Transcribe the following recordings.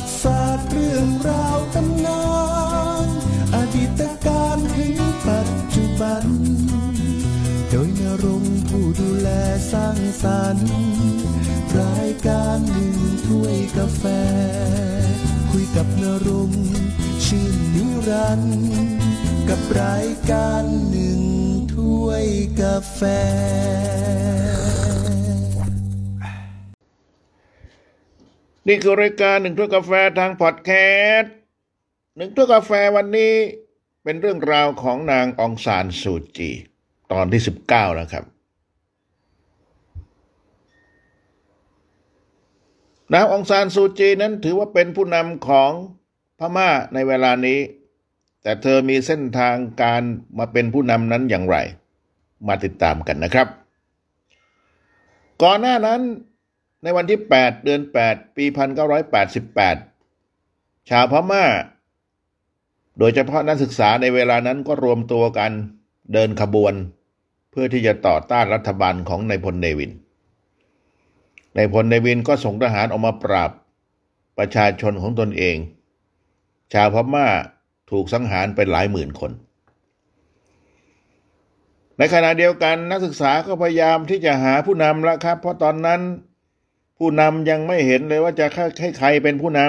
ติศาสตร์เรื่องราวตำนานอดีตการถึงปัจจุบัน โดยนรงผู้ดูแลสร้างสรรค์รายการหนึ่งถ้วยกาแฟ คุยกับนรงชื่นนิรันด์กับรายการหนึ่งถ้วยกาแฟ นี่คือรายการหนึ่งถ้วยกาแฟทางพอดแคสต์หนึ่งถ้วยกาแฟวันนี้เป็นเรื่องราวของนางองซานซูจี ตอนที่สิบเก้านะครับ นางองซานซูจีนั้นถือว่าเป็นผู้นำของพม่าในเวลานี้ แต่เธอมีเส้นทางการมาเป็นผู้นำนั้นอย่างไร มาติดตามกันนะครับ ก่อนหน้านั้น ในวันที่ 8 เดือน 8 ปี 1988 ชาวพม่า โดยเฉพาะนักศึกษาในเวลานั้นก็รวมตัวกันเดินขบวน เพื่อที่จะต่อต้านรัฐบาลของนายพลเนวินนายพลเนวินก็ส่งทหารออกมาปราบประชาชนของตนเอง ชาวพม่าถูกสังหารไปหลายหมื่นคน ในขณะเดียวกันนักศึกษาก็พยายามที่จะหาผู้นำล้วครับ เพราะตอนนั้น ผู้นำยังไม่เห็นเลยว่าจะให้ใครเป็นผู้น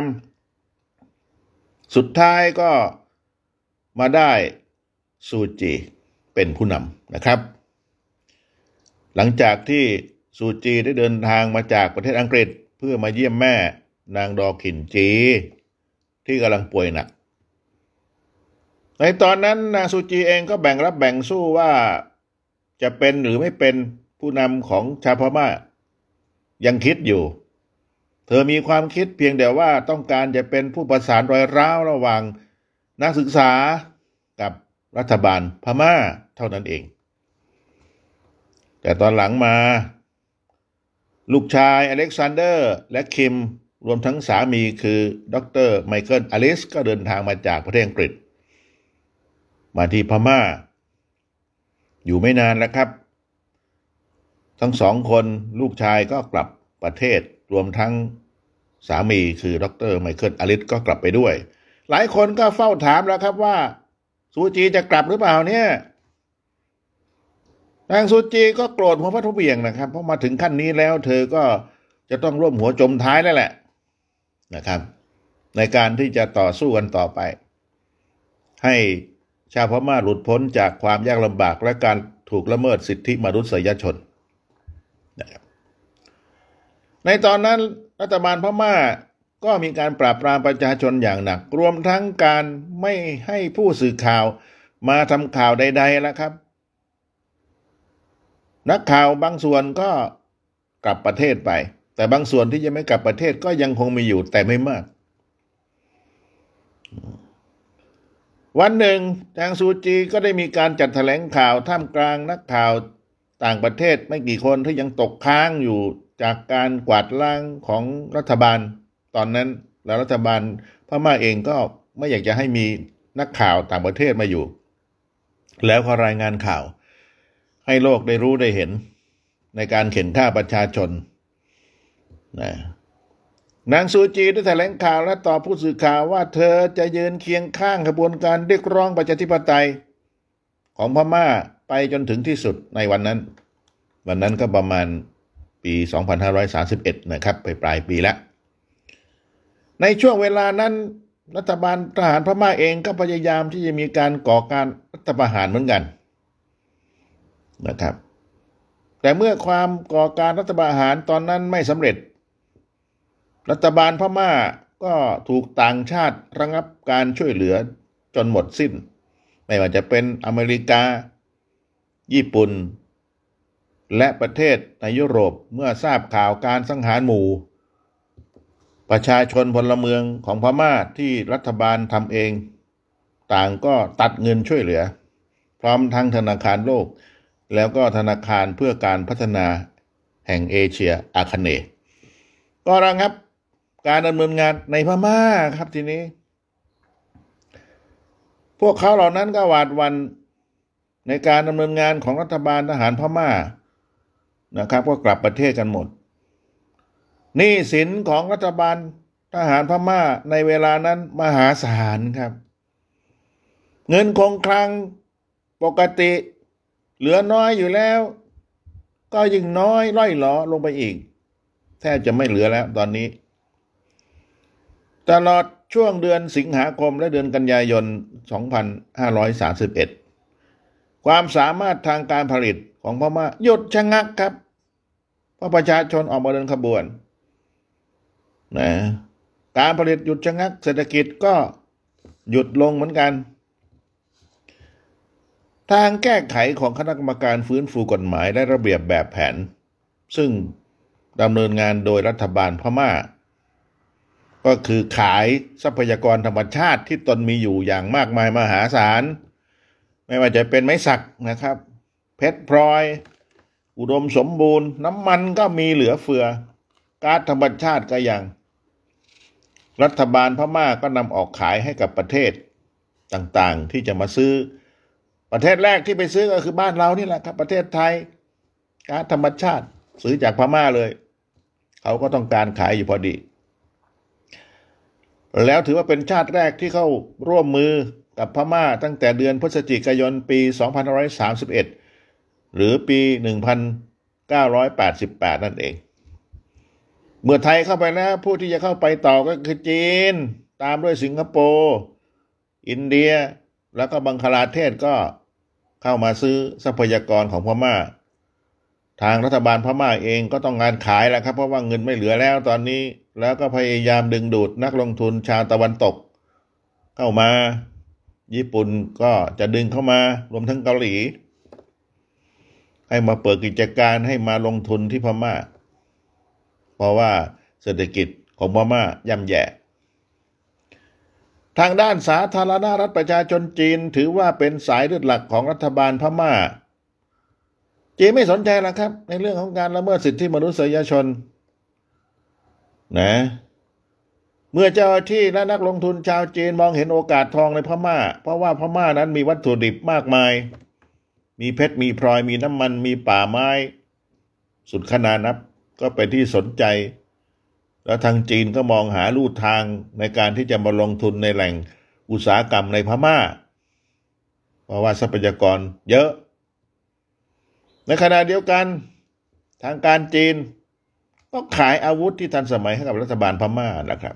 ำสุดท้ายก็มาได้ซูจีเป็นผู้นำนะครับ หลังจากที่ซูจีได้เดินทางมาจากประเทศอังกฤษเพื่อมาเยี่ยมแม่นางดอขินจี ที่กำลังป่วยหนัก ในตอนนั้นนางซูจีเองก็แบ่งรับแบ่งสู้ว่าจะเป็นหรือไม่เป็นผู้นำของชาวพม่า ยังคิดอยู่ เธอมีความคิดเพียงแต่ว่าต้องการจะเป็นผู้ประสานรอยร้าวระหว่างนักศึกษากับรัฐบาลพม่าเท่านั้นเอง แต่ตอนหลังมา ลูกชายอเล็กซานเดอร์และคิมรวมทั้งสามีคือดรไมเคิลอริสก็เดินทางมาจากประเทศอังกฤษ มาที่พม่า อยู่ไม่นานแล้วครับ ทั้งสองคนลูกชายก็กลับประเทศรวมทั้งสามีคือดรไมเคิลอริสก็กลับไปด้วย หลายคนก็เฝ้าถามแล้วครับว่า ซูจีจะกลับหรือเปล่าเนี่ยนางซูจีก็โกรธหัวพระทุเบียงนะครับ เพราะมาถึงขั้นนี้แล้ว เธอก็จะต้องร่วมหัวจมท้ายแล้วแหละนะครับ ในการที่จะต่อสู้กันต่อไป ให้ชาวพม่าหลุดพ้นจากความยากลำบากและการถูกละเมิดสิทธิมนุษยชน นะครับในตอนนั้นรัฐบาลพม่าก็มีการปราบปรามประชาชนอย่างหนัก รวมทั้งการไม่ให้ผู้สื่อข่าวมาทำข่าวใดๆแล้วครับ นักข่าวบางส่วนก็กลับประเทศไป แต่บางส่วนที่ยังไม่กลับประเทศก็ยังคงมีอยู่แต่ไม่มาก วันหนึ่งทางซูจีก็ได้มีการจัดแถลงข่าวท่ามกลางนักข่าว ต่างประเทศไม่กี่คนที่ยังตกค้างอยู่จากการกวาดล้างของรัฐบาล ตอนนั้นแล้วรัฐบาลพม่าเองก็ไม่อยากจะให้มีนักข่าวต่างประเทศมาอยู่ แล้วก็รายงานข่าว ให้โลกได้รู้ได้เห็น ในการเข็นฆ่าประชาชนนะนางซูจีได้แถลงข่าวและตอบผู้สื่อข่าวว่าเธอจะยืนเคียงข้างขบวนการเรียกร้องประชาธิปไตยของพม่า ไปจนถึงที่สุดในวันนั้น วันนั้นก็ประมาณปี 2531 นะครับ ไปปลายปีแล้วในช่วงเวลานั้น รัฐบาลทหารพม่าเองก็พยายามที่จะมีการก่อการรัฐประหารเหมือนกันนะครับ แต่เมื่อความก่อการรัฐประหารตอนนั้นไม่สำเร็จ รัฐบาลพม่าก็ถูกต่างชาติระงับการช่วยเหลือจนหมดสิ้น ไม่ว่าจะเป็นอเมริกา ญี่ปุ่น และประเทศในยุโรปเมื่อทราบข่าวการสังหารหมู่ ประชาชนพลเมืองของพม่าที่รัฐบาลทำเอง ต่างก็ตัดเงินช่วยเหลือ พร้อมทั้งธนาคารโลก แล้วก็ธนาคารเพื่อการพัฒนาแห่งเอเชียอาคเนย์ก็ระงับการดำเนินงานในพม่าครับทีนี้ พวกเขาเหล่านั้นก็หวาดวัน ในการดำเนินงานของรัฐบาลทหารพม่านะครับ ก็กลับประเทศกันหมดหนี้สินของรัฐบาลทหารพม่าในเวลานั้นมหาศาลครับ เงินคงคลังปกติ เหลือน้อยอยู่แล้ว ก็ยิ่งน้อยล่อยหลอลงไปอีก แทบจะไม่เหลือแล้วตอนนี้ ตลอดช่วงเดือนสิงหาคมและเดือนกันยายน 2531 ความสามารถทางการผลิตของพม่าหยุดชะงักครับ เพราะประชาชนออกมาเดินขบวนนะการผลิตหยุดชะงัก เศรษฐกิจก็หยุดลงเหมือนกัน ทางแก้ไขของคณะกรรมการฟื้นฟูกฎหมายและระเบียบแบบแผน ซึ่งดำเนินงานโดยรัฐบาลพม่า ก็คือขายทรัพยากรธรรมชาติที่ตนมีอยู่อย่างมากมายมหาศาล ไม่ว่าจะเป็นไม้สักนะครับ เพชรพลอย อุดมสมบูรณ์ น้ำมันก็มีเหลือเฟือก๊าซธรรมชาติก็ยังรัฐบาลพม่าก็นำออกขายให้กับประเทศต่างๆ ที่จะมาซื้อ ประเทศแรกที่ไปซื้อก็คือบ้านเรานี่แหละครับ ประเทศไทยก๊าซธรรมชาติซื้อจากพม่าเลย เขาก็ต้องการขายอยู่พอดี แล้วถือว่าเป็นชาติแรกที่เข้าร่วมมือ กับพม่าตั้งแต่เดือนพฤศจิกายนปี 2531 หรือปี 1988 นั่นเอง เมื่อไทยเข้าไปแล้วผู้ที่จะเข้าไปต่อก็คือจีน ตามด้วยสิงคโปร์ อินเดีย แล้วก็บังคลาเทศก็เข้ามาซื้อทรัพยากรของพม่า ทางรัฐบาลพม่าเองก็ต้องงานขายแล้วครับ เพราะว่าเงินไม่เหลือแล้วตอนนี้ แล้วก็พยายามดึงดูดนักลงทุนชาวตะวันตก เข้ามา ญี่ปุ่นก็จะดึงเข้ามารวมทั้งเกาหลี ให้มาเปิดกิจการให้มาลงทุนที่พม่า เพราะว่าเศรษฐกิจของพม่าย่ำแย่ ทางด้านสาธารณรัฐประชาชนจีนถือว่าเป็นสายเลือดหลักของรัฐบาลพม่า จีนไม่สนใจหรอกครับ ในเรื่องของการละเมิดสิทธิมนุษยชน นะ เมื่อเจ้าที่และนักลงทุนชาวจีนมองเห็นโอกาสทองในพม่า เพราะว่าพม่านั้นมีวัตถุดิบมากมาย มีเพชรมีพลอยมีน้ำมันมีป่าไม้ สุดขนานับก็เป็นที่สนใจ แล้วทางจีนก็มองหาลู่ทางในการที่จะมาลงทุนในแหล่งอุตสาหกรรมในพม่า เพราะว่าทรัพยากรเยอะ ในขณะเดียวกัน ทางการจีนก็ขายอาวุธที่ทันสมัยให้กับรัฐบาลพม่านะครับ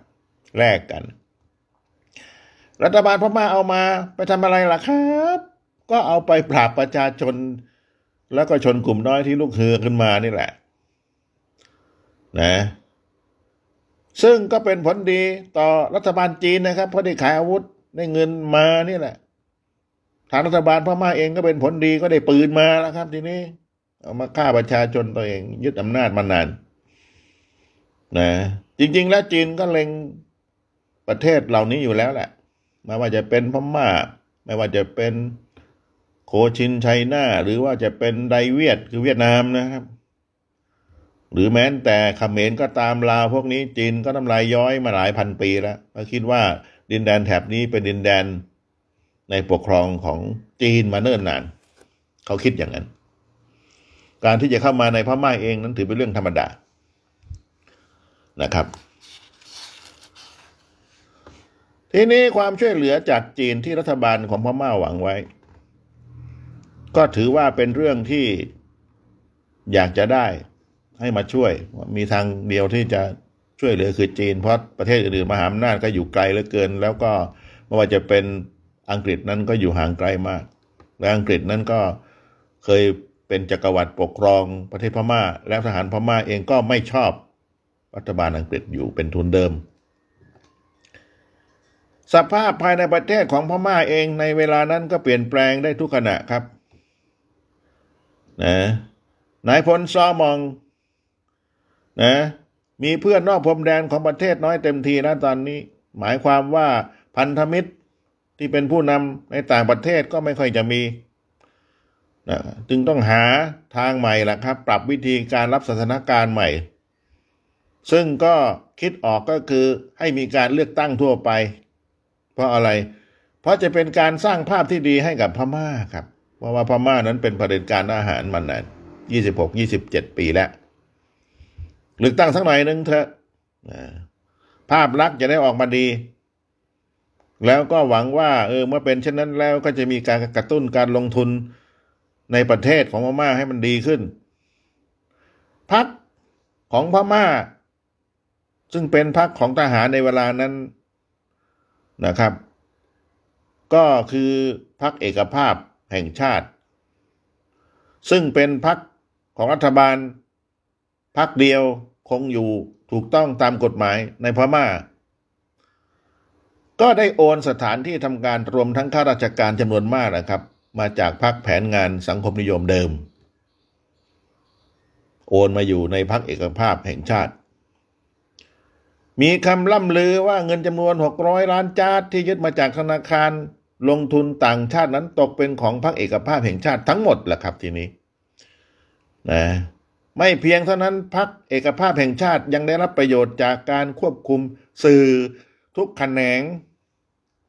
แลกกัน รัฐบาลพม่าเอามาไปทำอะไรล่ะครับ ก็เอาไปปราบประชาชน แล้วก็ชนกลุ่มน้อยที่ลุกฮือขึ้นมานี่แหละ นะ ซึ่งก็เป็นผลดีต่อรัฐบาลจีนนะครับ เพราะได้ขายอาวุธได้เงินมานี่แหละทางรัฐบาลพม่าเองก็เป็นผลดีก็ได้ปืนมาแล้วครับ ทีนี้เอามาฆ่าประชาชนตัวเอง ยึดอำนาจมานานนะจริง ๆ แล้วจีนก็เล็ง ประเทศเหล่านี้อยู่แล้วแหละ ไม่ว่าจะเป็นพม่า ไม่ว่าจะเป็นโคชินไชน่า หรือว่าจะเป็นไดเวียดคือเวียดนามนะครับ หรือแม้แต่เขมรก็ตามลาวพวกนี้จีนก็น้ำลายย้อยมาหลายพันปีแล้วก็คิดว่าดินแดนแถบนี้เป็นดินแดนในปกครองของจีนมาเนิ่นนาน เขาคิดอย่างนั้น การที่จะเข้ามาในพม่าเองนั้นถือเป็นเรื่องธรรมดานะครับ ทีนี้ความช่วยเหลือจากจีนที่รัฐบาลของพม่าหวังไว้ ก็ถือว่าเป็นเรื่องที่อยากจะได้ให้มาช่วย มีทางเดียวที่จะช่วยเหลือคือจีน เพราะประเทศอื่นๆมหาอำนาจก็อยู่ไกลเหลือเกิน แล้วก็ไม่ว่าจะเป็นอังกฤษนั้นก็อยู่ห่างไกลมาก และอังกฤษนั้นก็เคยเป็นจักรวรรดิปกครองประเทศพม่า แล้วทหารพม่าเองก็ไม่ชอบรัฐบาลอังกฤษอยู่เป็นทุนเดิม สภาพภายในประเทศของพม่าเองในเวลานั้นก็เปลี่ยนแปลงได้ทุกขณะครับนะนายพลซอมองนะมีเพื่อนนอกพรมแดนของประเทศน้อยเต็มทีนะตอนนี้ หมายความว่าพันธมิตรที่เป็นผู้นำในต่างประเทศก็ไม่ค่อยจะมีนะจึงต้องหาทางใหม่ละครับ ปรับวิธีการรับสถานการณ์ใหม่ ซึ่งก็คิดออกก็คือให้มีการเลือกตั้งทั่วไป เพราะอะไร เพราะจะเป็นการสร้างภาพที่ดีให้กับพม่าครับ เพราะว่าพม่านั้นเป็นประเด็นการอาหารมานานยี่สิบหกยี่สิบเจ็ดปีแล้วเลือกตั้งสักหน่อยนึงเถอะภาพลักษณ์จะได้ออกมาดี แล้วก็หวังว่าเออเมื่อเป็นเช่นนั้นแล้วก็จะมีการกระตุ้นการลงทุนในประเทศของพม่าให้มันดีขึ้นพักของพม่า ซึ่งเป็นพักของทหารในเวลานั้น นะครับ ก็คือพักเอกภาพแห่งชาติ ซึ่งเป็นพักของรัฐบาลพักเดียวคงอยู่ถูกต้องตามกฎหมายในพม่า ก็ได้โอนสถานที่ทำการรวมทั้งข้าราชการจำนวนมากนะครับ มาจากพักแผนงานสังคมนิยมเดิม โอนมาอยู่ในพักเอกภาพแห่งชาติ มีคำล่ำลือว่าเงินจำนวน 600 ล้านจาดที่ยึดมาจากธนาคาร ลงทุนต่างชาตินั้นตกเป็นของพรรคเอกภาพแห่งชาติทั้งหมดแหละครับทีนี้นะไม่เพียงเท่านั้นพรรคเอกภาพแห่งชาติยังได้รับประโยชน์จากการควบคุมสื่อทุกแขนง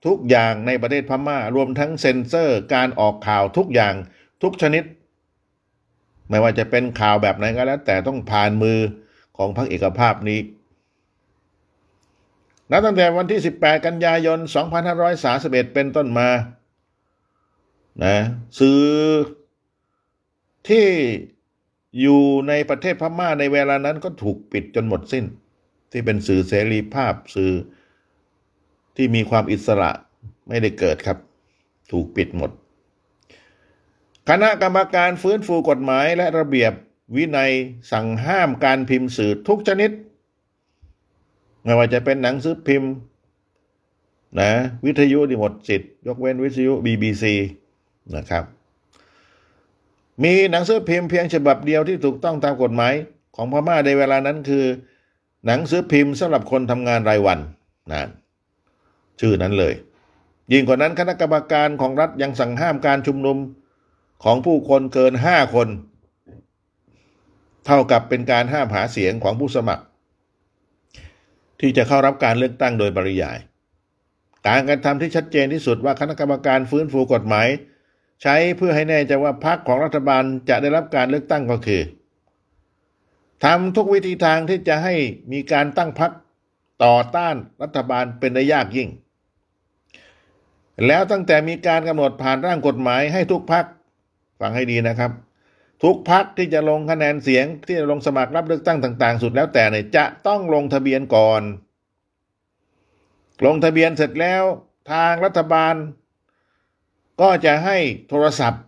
ทุกอย่างในประเทศพม่า รวมทั้งเซ็นเซอร์การออกข่าวทุกอย่างทุกชนิด ไม่ว่าจะเป็นข่าวแบบไหนก็แล้ว แต่ต้องผ่านมือของพรรคเอกภาพนี้ นับตั้งแต่วันที่ 18 กันยายน 2531 เป็นต้นมานะสื่อที่อยู่ในประเทศพม่าในเวลานั้นก็ถูกปิดจนหมดสิ้น ที่เป็นสื่อเสรีภาพสื่อที่มีความอิสระไม่ได้เกิดครับ ถูกปิดหมด คณะกรรมการฟื้นฟูกฎหมายและระเบียบวินัยสั่งห้ามการพิมพ์สื่อทุกชนิด ไม่ว่าจะเป็นหนังสือพิมพ์ นะ วิทยุนี่หมดสิทธิ์ ยกเว้นวิทยุ BBC นะครับ มีหนังสือพิมพ์เพียงฉบับเดียวที่ถูกต้องตามกฎหมาย ของพม่าในเวลานั้นคือ หนังสือพิมพ์สำหรับคนทำงานรายวันนะชื่อนั้นเลย ยิ่งกว่านั้นคณะกรรมการของรัฐยังสั่งห้ามการชุมนุมของผู้คนเกินห้าคน เท่ากับเป็นการห้ามหาเสียงของผู้สมัคร ที่จะเข้ารับการเลือกตั้งโดยปริยาย การกระทำที่ชัดเจนที่สุดว่าคณะกรรมการฟื้นฟูกฎหมาย ใช้เพื่อให้แน่ใจว่าพรรคของรัฐบาลจะได้รับการเลือกตั้งก็คือทำทุกวิธีทางที่จะให้มีการตั้งพรรคต่อต้านรัฐบาลเป็นได้ยากยิ่ง แล้วตั้งแต่มีการกำหนดผ่านร่างกฎหมายให้ทุกพรรคฟังให้ดีนะครับ ทุกพักที่จะลงคะแนนเสียงที่จะลงสมัครรับเลือกตั้งต่าง ๆ สุดแล้วแต่เนี่ยจะต้องลงทะเบียนก่อน ลงทะเบียนเสร็จแล้วทางรัฐบาล ก็จะให้โทรศัพท์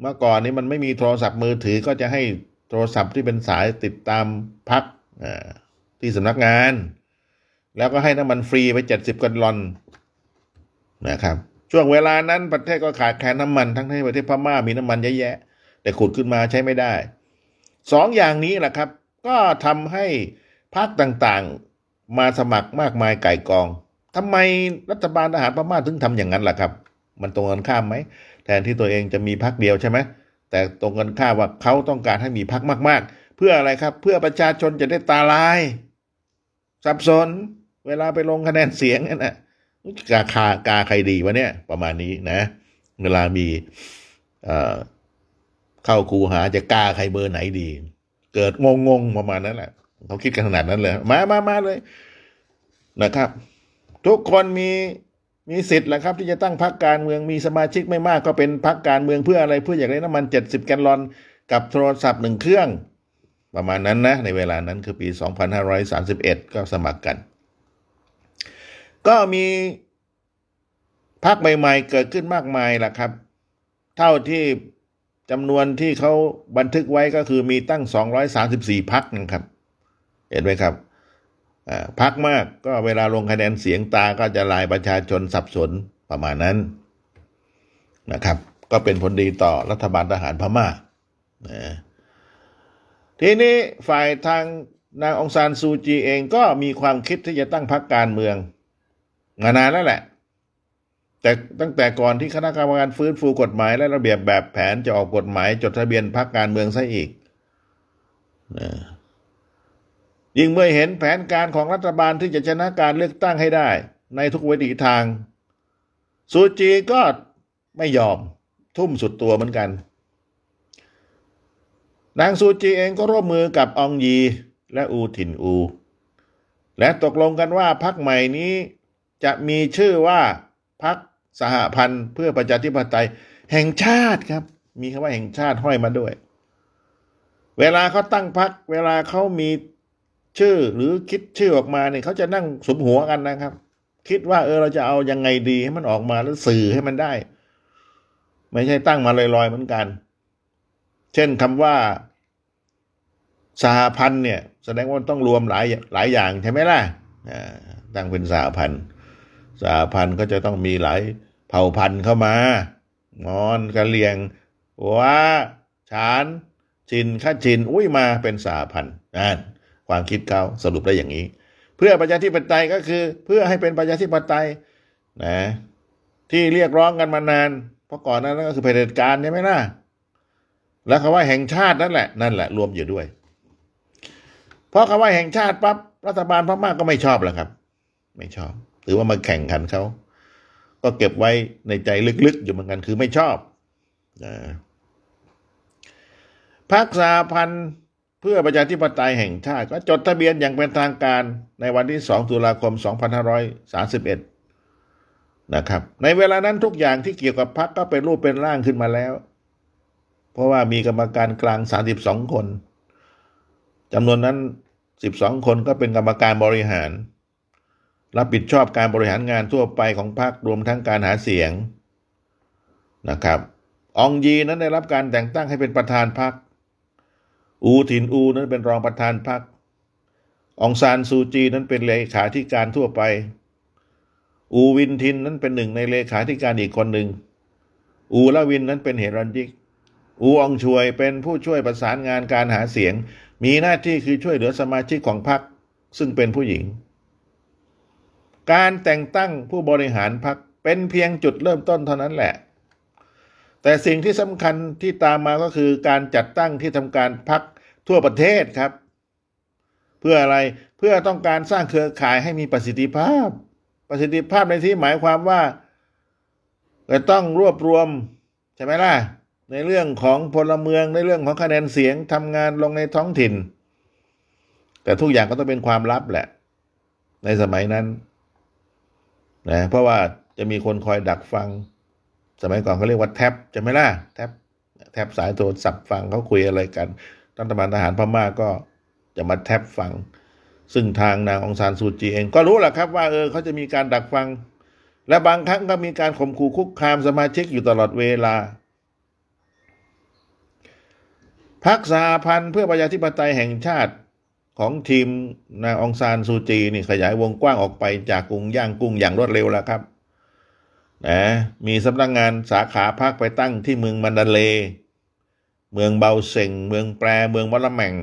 เมื่อก่อนนี้มันไม่มีโทรศัพท์มือถือก็จะให้โทรศัพท์ที่เป็นสายติดตามพักที่สำนักงาน แล้วก็ให้น้ำมันฟรีไปเจ็ดสิบกันลอนนะครับ ช่วงเวลานั้นประเทศก็ขาดแคลนน้ำมันทั้งที่ประเทศพม่ามีน้ำมันเยอะแยะ แต่ขุดขึ้นมาใช้ไม่ได้สองอย่างนี้แหละครับ ก็ทำให้พรรคต่างๆ มาสมัครมากมายไก่กองทำไมรัฐบาลทหารพม่าถึงทำอย่างนั้นล่ะครับ มันตรงกันข้ามไหมแทนที่ตัวเองจะมีพรรคเดียวใช่ไหมแต่ตรงกันข้ามว่าเขาต้องการให้มีพรรคมาก ๆ เพื่ออะไรครับ เพื่อประชาชนจะได้ตาลาย สับสน เวลาไปลงคะแนนเสียงนี่นแหละกาคากาใครดีวะเนี่ย ประมาณนี้นะ เวลามี เข้าคูหาจะกล้าใครเบอร์ไหนดี เกิดงงงประมาณนั้นแหละเขาคิดกันขนาดนั้นเลย มามามาเลยนะครับ ทุกคนมีมีสิทธิ์แหละครับ ที่จะตั้งพรรคการเมืองมีสมาชิกไม่มากก็เป็นพรรคการเมืองเพื่ออะไรเพื่ออยากได้น้ำมันเจ็ดสิบแกนลอนกับโทรศัพท์หนึ่งเครื่อง ประมาณนั้นนะ ในเวลานั้นคือปี 2531 ก็สมัครกัน ก็มีพรรคใหม่ๆเกิดขึ้นมากมายแหละครับ เท่าที่ จำนวนที่เขาบันทึกไว้ก็คือมีตั้ง 234พักนะครับ เห็นไหมครับพักมากก็เวลาลงคะแนนเสียงตาก็จะลายประชาชนสับสนประมาณนั้นนะครับ ก็เป็นผลดีต่อรัฐบาลทหารพม่าทีนี้ฝ่ายทางนางองซานซูจีเองก็มีความคิดที่จะตั้งพรรคการเมืองมานานแล้วแหละ แต่ตั้งแต่ก่อนที่คณะกรรมการฟื้นฟูกฎหมายและระเบียบแบบแผนจะออกกฎหมายจดทะเบียนพรรคการเมืองซะอีกนะยิ่งเมื่อเห็นแผนการของรัฐบาลที่จะชนะการเลือกตั้งให้ได้ ในทุกวิถีทาง ซูจีก็ไม่ยอมทุ่มสุดตัวเหมือนกัน นางซูจีเองก็ร่วมมือกับองยีและอูถินอู และตกลงกันว่าพักใหม่นี้จะมีชื่อว่าพัก สหพันธ์เพื่อประชาธิปไตย แห่งชาติครับ มีคำว่าแห่งชาติห้อยมาด้วย เวลาเขาตั้งพัก เวลาเขามีชื่อหรือคิดชื่อออกมาเนี่ยเขาจะนั่งสมหัวกันนะครับ คิดว่าเออเราจะเอายังไงดีให้มันออกมาแล้วสื่อให้มันได้ ไม่ใช่ตั้งมาลอยๆเหมือนกัน เช่นคำว่าสหพันธ์เนี่ย แสดงว่าต้องรวมหลายหลายอย่างใช่ไหมล่ะตั้งเป็นสหพันธ์สหพันธ์ก็จะต้องมีหลาย เผ่าพันธุ์เข้ามามอนกะเลียงว่าฉานชินข้าชินอุ้ยมาเป็นสหพันธ์นั่นความคิดเขาสรุปได้อย่างนี้ เพื่อประชาธิปไตยก็คือ เพื่อให้เป็นประชาธิปไตยนะที่เรียกร้องกันมานาน เพราะก่อนนั้นก็คือเผด็จการใช่ไหมล่ะแล้วคำว่าแห่งชาตินั่นแหละนั่นแหละรวมอยู่ด้วย เพราะคำว่าแห่งชาติปั๊บรัฐบาลพม่าก็ไม่ชอบแหละครับ ไม่ชอบ หรือว่ามาแข่งขันเขา ก็เก็บไว้ในใจลึกๆ อยู่เหมือนกันคือไม่ชอบนะพักสาพันธ์เพื่อประชาธิปไตยแห่งชาติ ก็จดทะเบียนอย่างเป็นทางการในวันที่ 2 ตุลาคม 2531 นะครับ ในเวลานั้นทุกอย่างที่เกี่ยวกับพักก็เป็นรูปเป็นร่างขึ้นมาแล้ว เพราะว่ามีกรรมการกลาง 32 คนจำนวนนั้น 12 คนก็เป็นกรรมการบริหาร รับผิดชอบการบริหารงานทั่วไปของพรรครวมทั้งการหาเสียงนะครับ องยีนั้นได้รับการแต่งตั้งให้เป็นประธานพรรคอูถินอูนั้นเป็นรองประธานพรรคองซานซูจีนั้นเป็นเลขาธิการทั่วไป อูวินทินนั้นเป็นหนึ่งในเลขาธิการอีกคนหนึ่ง อูละวินนั้นเป็นเฮรันยิก อูอองช่วยเป็นผู้ช่วยประสานงานการหาเสียง มีหน้าที่คือช่วยเหลือสมาชิกของพรรคซึ่งเป็นผู้หญิง การแต่งตั้งผู้บริหารพรรคเป็นเพียงจุดเริ่มต้นเท่านั้นแหละ แต่สิ่งที่สำคัญที่ตามมาก็คือการจัดตั้งที่ทำการพักทั่วประเทศครับ เพื่ออะไรเพื่อต้องการสร้างเครือข่ายให้มีประสิทธิภาพ ประสิทธิภาพในที่หมายความว่าจะต้องรวบรวมใช่ไหมล่ะในเรื่องของพลเมืองในเรื่องของคะแนนเสียงทำงานลงในท้องถิ่น แต่ทุกอย่างก็ต้องเป็นความลับแหละ ในสมัยนั้น นะเพราะว่าจะมีคนคอยดักฟัง สมัยก่อนเขาเรียกว่าแท็บจะไม่ล่ะแท็บแท็บสายโทรศัพท์ฟังเขาคุยอะไรกันรัฐบาลทหารพม่าก็จะมาแท็บฟัง ซึ่งทางนางองซานซูจีเองก็รู้แหละครับว่าเออเขาจะมีการดักฟัง และบางครั้งก็มีการข่มขู่คุกคามสมาชิกอยู่ตลอดเวลาพักสาพันธ์เพื่อประชาธิปไตยแห่งชาติ ของทีมนางองซานซูจีนี่ขยายวงกว้างออกไปจากกรุงย่างกุ้งอย่างรวดเร็วแล้วครับนะมีสำนักงงานสาขาภาคไปตั้งที่เมืองมันดาเล เมืองเบาเซงเมืองแปรเมืองวัลแมง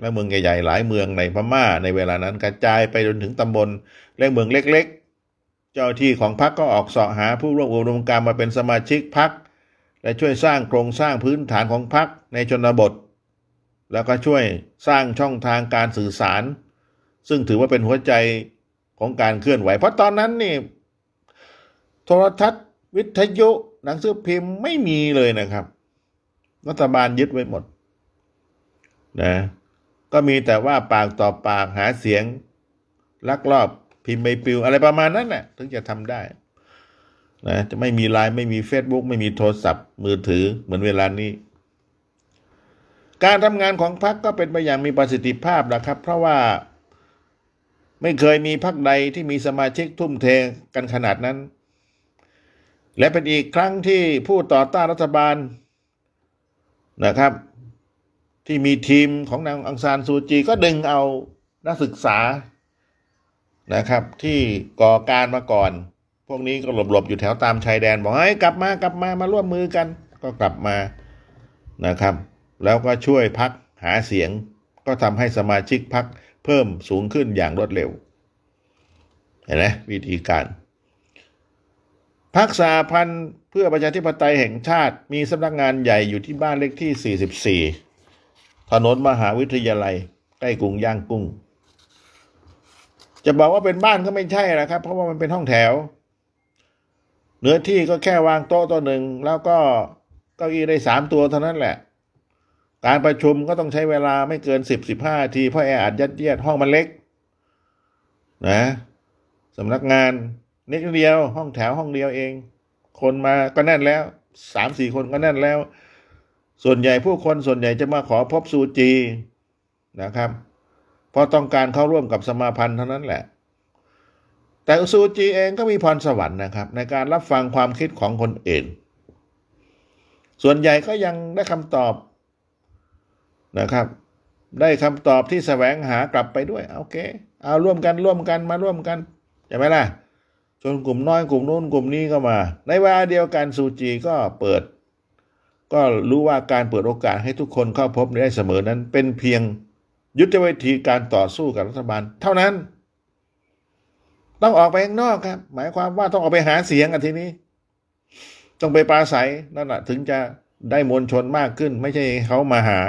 และเมืองใหญ่ๆหลายเมืองในพม่าในเวลานั้นกระจายไปจนถึงตำบลและเมืองเล็กๆ เจ้าที่ของพรรคก็ออกเสาะหาผู้ร่วมอุดมการมาเป็นสมาชิกพรรคและช่วยสร้างโครงสร้างพื้นฐานของพรรคในชนบท แล้วก็ช่วยสร้างช่องทางการสื่อสาร ซึ่งถือว่าเป็นหัวใจของการเคลื่อนไหว เพราะตอนนั้นนี่โทรทัศน์ วิทยุหนังสือพิมพ์ไม่มีเลยนะครับ รัฐบาลยึดไว้หมดนะก็มีแต่ว่าปากต่อปากหาเสียง ลักลอบพิมพ์ใบปลิว อะไรประมาณนั้นแหละถึงจะทำได้นะจะไม่มีไลน์ไม่มี Facebook ไม่มีโทรศัพท์มือถือเหมือนเวลานี้ การทำงานของพรรคก็เป็นไปอย่างมีประสิทธิภาพนะครับ เพราะว่าไม่เคยมีพรรคใดที่มีสมาชิกทุ่มเทกันขนาดนั้น และเป็นอีกครั้งที่ผู้ต่อต้านรัฐบาลนะครับ ที่มีทีมของนางอังซานซูจีก็ดึงเอานักศึกษานะครับ ที่ก่อการมาก่อน พวกนี้ก็หลบๆอยู่แถวตามชายแดน บอกให้กลับมากลับมามาร่วมมือกัน ก็กลับมานะครับ แล้วก็ช่วยพักหาเสียง ก็ทำให้สมาชิกพักเพิ่มสูงขึ้นอย่างรวดเร็ว เห็นไหมวิธีการพักษาพันธ์เพื่อประชาธิปไตยแห่งชาติ มีสำนักงานใหญ่อยู่ที่บ้านเลขที่ 44 ถนนมหาวิทยาลัย ใกล้กรุงย่างกุ้ง จะบอกว่าเป็นบ้านก็ไม่ใช่นะครับ เพราะว่ามันเป็นห้องแถว เนื้อที่ก็แค่วางโต๊ะตัวหนึ่ง แล้วก็เก้าอี้ได้สามตัวเท่านั้นแหละ การประชุมก็ต้องใช้เวลาไม่เกินสิบสิบห้าทีเพราะแออัดยัดเยียดห้องมันเล็ก นะสำนักงานนิดเดียว ห้องแถวห้องเดียวเอง คนมาก็แน่นแล้วสามสี่คนก็แน่นแล้ว ส่วนใหญ่ผู้คนส่วนใหญ่จะมาขอพบซูจีนะครับ เพราะต้องการเข้าร่วมกับสมาพันธ์เท่านั้นแหละ แต่ซูจีเองก็มีพรสวรรค์นะครับ ในการรับฟังความคิดของคนอื่น ส่วนใหญ่ก็ยังได้คำตอบ นะครับ ได้คำตอบที่แสวงหากลับไปด้วยโอเค เอาร่วมกันร่วมกันมาร่วมกันใช่ไหมล่ะจนกลุ่มน้อยกลุ่มนู้นกลุ่มนี้ก็มา ในเวลาเดียวกันซูจีก็เปิด ก็รู้ว่าการเปิดโอกาสให้ทุกคนเข้าพบได้เสมอนั้น เป็นเพียงยุทธวิธีการต่อสู้กับรัฐบาล เท่านั้น ต้องออกไปข้างนอกครับ หมายความว่าต้องออกไปหาเสียงอันทีนี้ ต้องไปปราศัยนั่นแหะถึงจะได้มวลชนมากขึ้น ไม่ใช่เขามาหา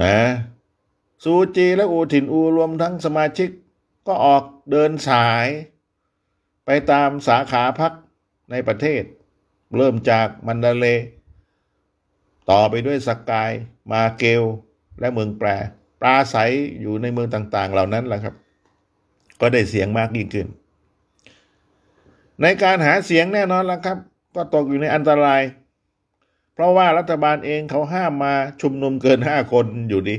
นะซูจีและอูถิ่นอูรวมทั้งสมาชิกก็ออกเดินสาย ไปตามสาขาพักในประเทศ เริ่มจากมันดาเล ต่อไปด้วยสกกาย มาเกล และเมืองแปรปราศัยอยู่ในเมืองต่างๆ เหล่านั้นแหละครับ ก็ได้เสียงมากยิ่งขึ้น ในการหาเสียงแน่นอนแล้วครับ ก็ตกอยู่ในอันตราย เพราะว่ารัฐบาลเองเขาห้ามมาชุมนุมเกินห้าคนอยู่ดี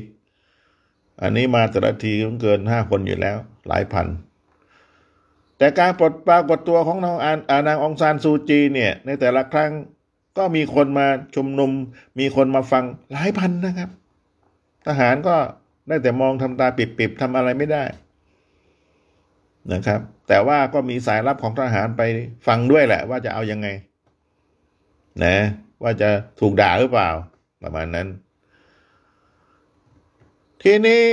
อันนี้มาแต่ละทีก็เกินห้าคนอยู่แล้ว หลายพัน แต่การปลดปรากฏตัวของนางอานางองซานซูจีเนี่ย ในแต่ละครั้งก็มีคนมาชุมนุม มีคนมาฟังหลายพันนะครับ ทหารก็ได้แต่มองทำตาปิบๆทำอะไรไม่ได้นะครับ แต่ว่าก็มีสายลับของทหารไปฟังด้วยแหละ ว่าจะเอายังไง นะ ว่าจะถูกด่าหรือเปล่า ประมาณนั้น ทีนี้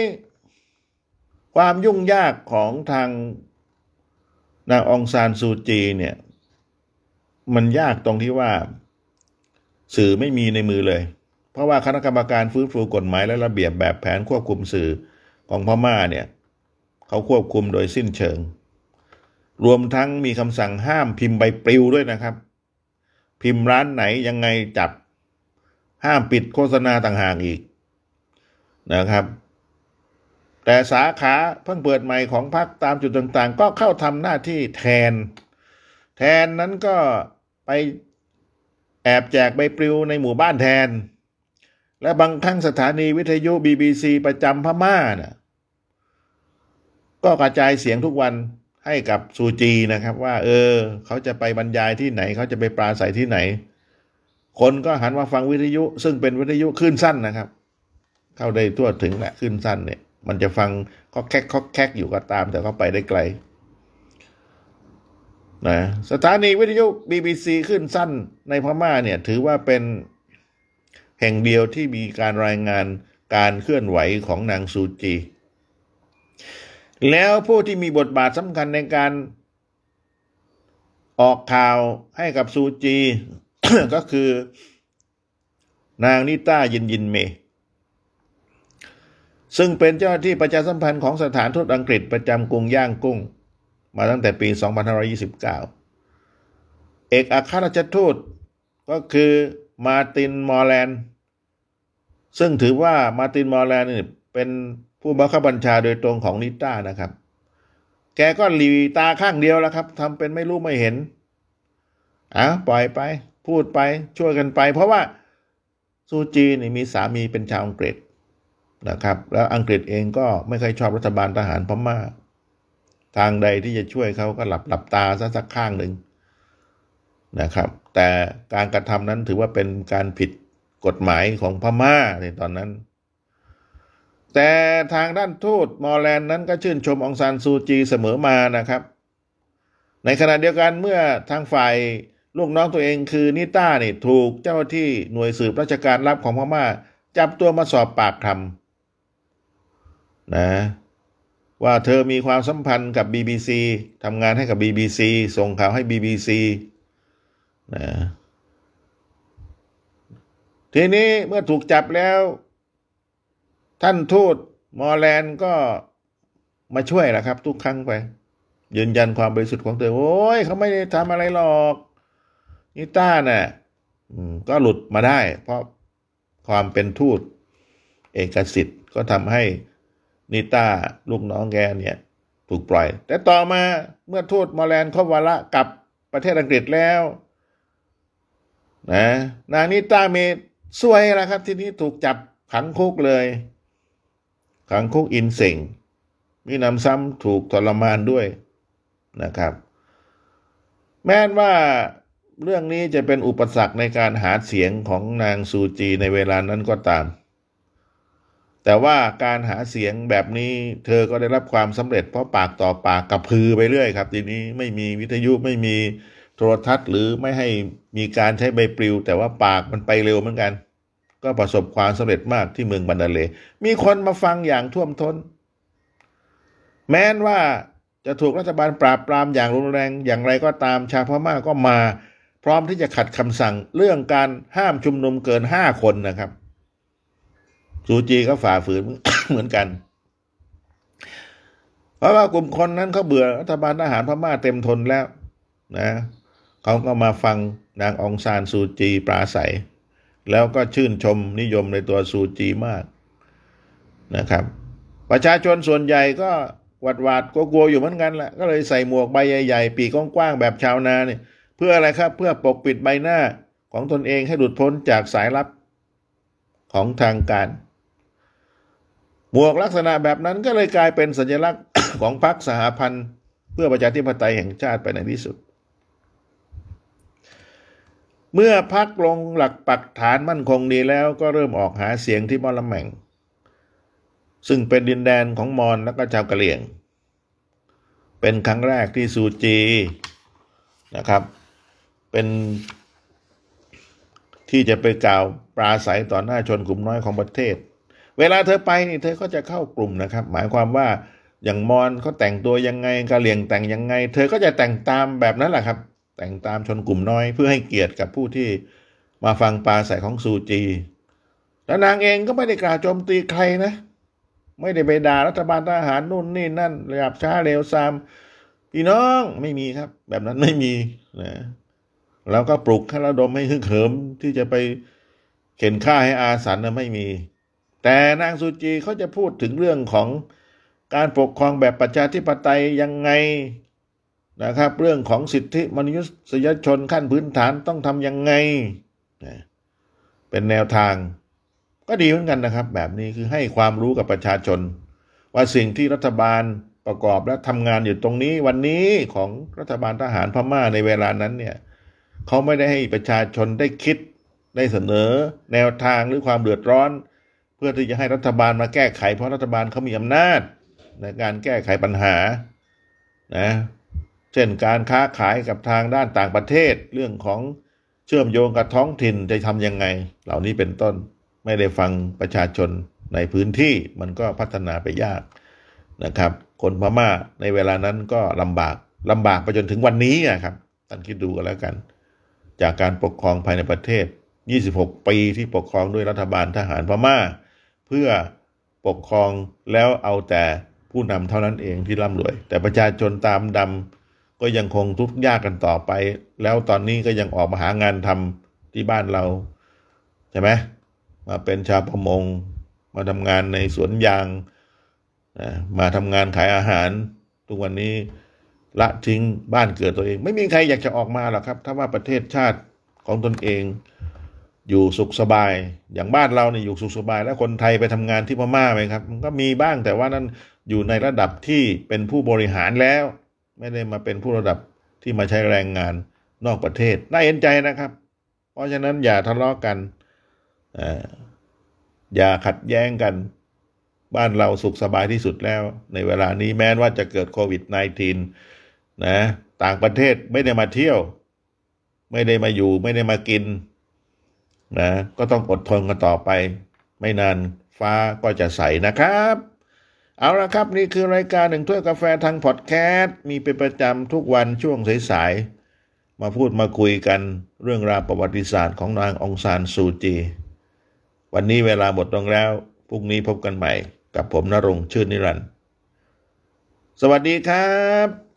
ความยุ่งยากของทางนางองซานซูจีเนี่ย มันยากตรงที่ว่า สื่อไม่มีในมือเลย เพราะว่าคณะกรรมการฟื้นฟูกฎหมายและระเบียบแบบแผนควบคุมสื่อของพม่าเนี่ย เขาควบคุมโดยสิ้นเชิง รวมทั้งมีคำสั่งห้ามพิมพ์ใบปลิวด้วยนะครับ พิมพ์ร้านไหนยังไงจับ ห้ามปิดโฆษณาต่างหากอีกนะครับ แต่สาขาเพิ่งเปิดใหม่ของพรรคตามจุดต่างๆ ก็เข้าทำหน้าที่แทน แทนนั้นก็ไปแอบแจกใบปลิวในหมู่บ้านแทน และบางครั้งสถานีวิทยุ BBC ประจำพม่านะ่ะก็กระจายเสียงทุกวัน ให้กับซูจีนะครับ ว่า เออ เขาจะไปบรรยายที่ไหน เขาจะไปปราศัยที่ไหน คนก็หันมาฟังวิทยุ ซึ่งเป็นวิทยุคลื่นสั้นนะครับ เข้าได้ทั่วถึงแหละคลื่นสั้นเนี่ย มันจะฟังก็แคกก็แคกอยู่ก็ตาม แต่เขาไปได้ไกลนะสถานีวิทยุ BBC ขึ้นสั้นในพม่าเนี่ย ถือว่าเป็นแห่งเดียวที่มีการรายงานการเคลื่อนไหวของนางซูจี แล้วผู้ที่มีบทบาทสำคัญในการออกข่าวให้กับซูจี ก็คือนางนิต้ายินยินเม ซึ่งเป็นเจ้าหน้าที่ประชาสัมพันธ์ของสถานทูตอังกฤษประจำกรุงย่างกุ้ง มาตั้งแต่ปี 2529 เอกอัครราชทูตก็คือมาตินมอร์แลนด์ซึ่งถือว่ามาตินมอร์แลนด์นี่เป็น ผู้บังคับบัญชาโดยตรงของนิต้านะครับ แกก็หรี่ตาข้างเดียวแล้วครับทำเป็นไม่รู้ไม่เห็นอะปล่อยไป พูดไปช่วยกันไป เพราะว่าซูจีนี่มีสามีเป็นชาวอังกฤษนะครับ แล้วอังกฤษเองก็ไม่เคยชอบรัฐบาลทหารพม่า ทางใดที่จะช่วยเขาก็หลับหลับตาซะสักข้างหนึ่งนะครับ แต่การกระทำนั้นถือว่าเป็นการผิดกฎหมายของพม่าในตอนนั้น แต่ทางด้านทูตมอร์แลนด์นั้นก็ชื่นชมองซานซูจีเสมอมานะครับ ในขณะเดียวกันเมื่อทางฝ่ายลูกน้องตัวเองคือนิต้านี่ถูกเจ้าหน้าที่หน่วยสืบราชการลับของพม่าจับตัวมาสอบปากคำนะว่าเธอมีความสัมพันธ์กับ BBC ทำงานให้กับ BBC ส่งข่าวให้ BBC นะทีนี้เมื่อถูกจับแล้ว ท่านทูตมอร์แลนด์ก็มาช่วยแหละครับ ทุกครั้งไป ยืนยันความบริสุทธิ์ของเธอโอ้ยเขาไม่ได้ทำอะไรหรอกนิต้าเนี่ยก็หลุดมาได้ เพราะความเป็นทูตเอกสิทธิ์ก็ทำให้นิต้าลูกน้องแกเนี่ย ถูกปล่อย แต่ต่อมาเมื่อทูตมอแลนด์ครบวาระกลับประเทศอังกฤษแล้วนะนางนิต้าเมสวยแล้วครับ ทีนี้ถูกจับขังคุกเลย ขังคุกอินเสิงมีนำซ้ำถูกทรมานด้วยนะครับ แม้ว่าเรื่องนี้จะเป็นอุปสรรคในการหาเสียงของนางซูจีในเวลานั้นก็ตาม แต่ว่าการหาเสียงแบบนี้เธอก็ได้รับความสำเร็จเพราะปากต่อปากกับพือไปเรื่อยครับ ทีนี้ไม่มีวิทยุไม่มีโทรทัศน์หรือไม่ให้มีการใช้ใบปลิว แต่ว่าปากมันไปเร็วเหมือนกัน ก็ประสบความสำเร็จมากที่เมืองบันดาเล มีคนมาฟังอย่างท่วมทน้น แม้นว่าจะถูกรัฐบาลปราบปรามอย่างรุนแรงอย่างไรก็ตามชาวพม่าก็มา พร้อมที่จะขัดคำสั่งเรื่องการห้ามชุมนุมเกินห้าคนนะครับซูจีก็ฝ่าฝืนเหมือนกัน เพราะว่ากลุ่มคนนั้นเขาเบื่อรัฐบาลทหารพม่าเต็มทนแล้วนะเขาก็มาฟังนางองซานซูจีปราศัย แล้วก็ชื่นชมนิยมในตัวซูจีมากนะครับ ประชาชนส่วนใหญ่ก็หวาดหวาดกลัวๆอยู่เหมือนกันแหละก็เลยใส่หมวกใบใหญ่ๆ ปีกกว้างๆแบบชาวนาเนี่ย เพื่ออะไรครับ เพื่อปกปิดใบหน้าของตนเองให้หลุดพ้นจากสายลับของทางการ หมวกลักษณะแบบนั้นก็เลยกลายเป็นสัญลักษณ์ของพรรคสหพันธ์ เพื่อประชาธิปไตยแห่งชาติไปในที่สุด เมื่อพักลงหลักปักฐานมั่นคงดีแล้วก็เริ่มออกหาเสียงที่มอลแมงซึ่งเป็นดินแดนของมอญและก็ชาวกะเหรี่ยง เป็นครั้งแรกที่ซูจีนะครับ เป็นที่จะไปกล่าวปราศัยต่อหน้าชนกลุ่มน้อยของประเทศ เวลาเธอไปนี่เธอก็จะเข้ากลุ่มนะครับ หมายความว่าอย่างมอนเขาแต่งตัวยังไงกะเหลี่ยงแต่งยังไง เธอก็จะแต่งตามแบบนั้นแหละครับ แต่งตามชนกลุ่มน้อยเพื่อให้เกียรติกับผู้ที่มาฟังปาศัยของซูจี แล้วนางเองก็ไม่ได้กล่าวโจมตีใครนะ ไม่ได้ไปด่ารัฐบาลทหารนู่นนี่นั่นระดับช้าเร็วซามพี่น้องไม่มีครับ แบบนั้นไม่มีนะแล้วก็ปลุกให้ระดมให้ฮึกเหิมที่จะไปเข็นฆ่าให้อาสันนะไม่มี แต่นางสุจีเขาจะพูดถึงเรื่องของการปกครองแบบประชาธิปไตยยังไง นะครับ เรื่องของสิทธิมนุษยชนขั้นพื้นฐานต้องทำยังไง เป็นแนวทาง ก็ดีเหมือนกันนะครับ แบบนี้คือให้ความรู้กับประชาชน ว่าสิ่งที่รัฐบาลประกอบและทำงานอยู่ตรงนี้วันนี้ของรัฐบาลทหารพม่าในเวลานั้นเนี่ยเขาไม่ได้ให้ประชาชนได้คิดได้เสนอ แนวทางหรือความเดือดร้อน เพื่อที่จะให้รัฐบาลมาแก้ไข เพราะรัฐบาลเขามีอำนาจในการแก้ไขปัญหานะ เช่นการค้าขายกับทางด้านต่างประเทศ เรื่องของเชื่อมโยงกับท้องถิ่นจะทำยังไง เหล่านี้เป็นต้นไม่ได้ฟังประชาชนในพื้นที่มันก็พัฒนาไปยากนะครับ คนพม่าในเวลานั้นก็ลำบากลำบากไปจนถึงวันนี้นะครับท่านคิดดูกันแล้วกัน จากการปกครองภายในประเทศ 26 ปีที่ปกครองด้วยรัฐบาลทหารพม่า เพื่อปกครองแล้วเอาแต่ผู้นำเท่านั้นเองที่ร่ำรวย แต่ประชาชนตามดำ ก็ยังคงทุกข์ยากกันต่อไป แล้วตอนนี้ก็ยังออกมาหางานทำที่บ้านเรา ใช่ไหมมาเป็นชาวประมง มาทำงานในสวนยางมาทำงานขายอาหาร ทุกวันนี้ละทิ้งบ้านเกิดตัวเอง ไม่มีใครอยากจะออกมาหรอกครับ ถ้าว่าประเทศชาติของตนเอง อยู่สุขสบาย อย่างบ้านเราเนี่ยอยู่สุขสบาย แล้วคนไทยไปทำงานที่พม่าไหมครับ มันก็มีบ้างแต่ว่านั้นอยู่ในระดับที่เป็นผู้บริหารแล้ว ไม่ได้มาเป็นผู้ระดับที่มาใช้แรงงานนอกประเทศ น่าเห็นใจนะครับ เพราะฉะนั้นอย่าทะเลาะกกันอย่าขัดแย้งกัน บ้านเราสุขสบายที่สุดแล้ว ในเวลานี้แม้ว่าจะเกิดโควิด -19 นะ ต่างประเทศไม่ได้มาเที่ยว ไม่ได้มาอยู่ ไม่ได้มากิน นะ ก็ต้องอดทนกันต่อไป ไม่นานฟ้าก็จะใสนะครับ เอาละครับ นี่คือรายการหนึ่งถ้วยกาแฟทางพอดแคสต์มีเป็นประจำทุกวันช่วงสายๆ มาพูดมาคุยกันเรื่องราวประวัติศาสตร์ของนางองซานซูจี วันนี้เวลาหมดลงแล้ว พรุ่งนี้พบกันใหม่ กับผมนรงชื่นนิรันดร์สวัสดีครับ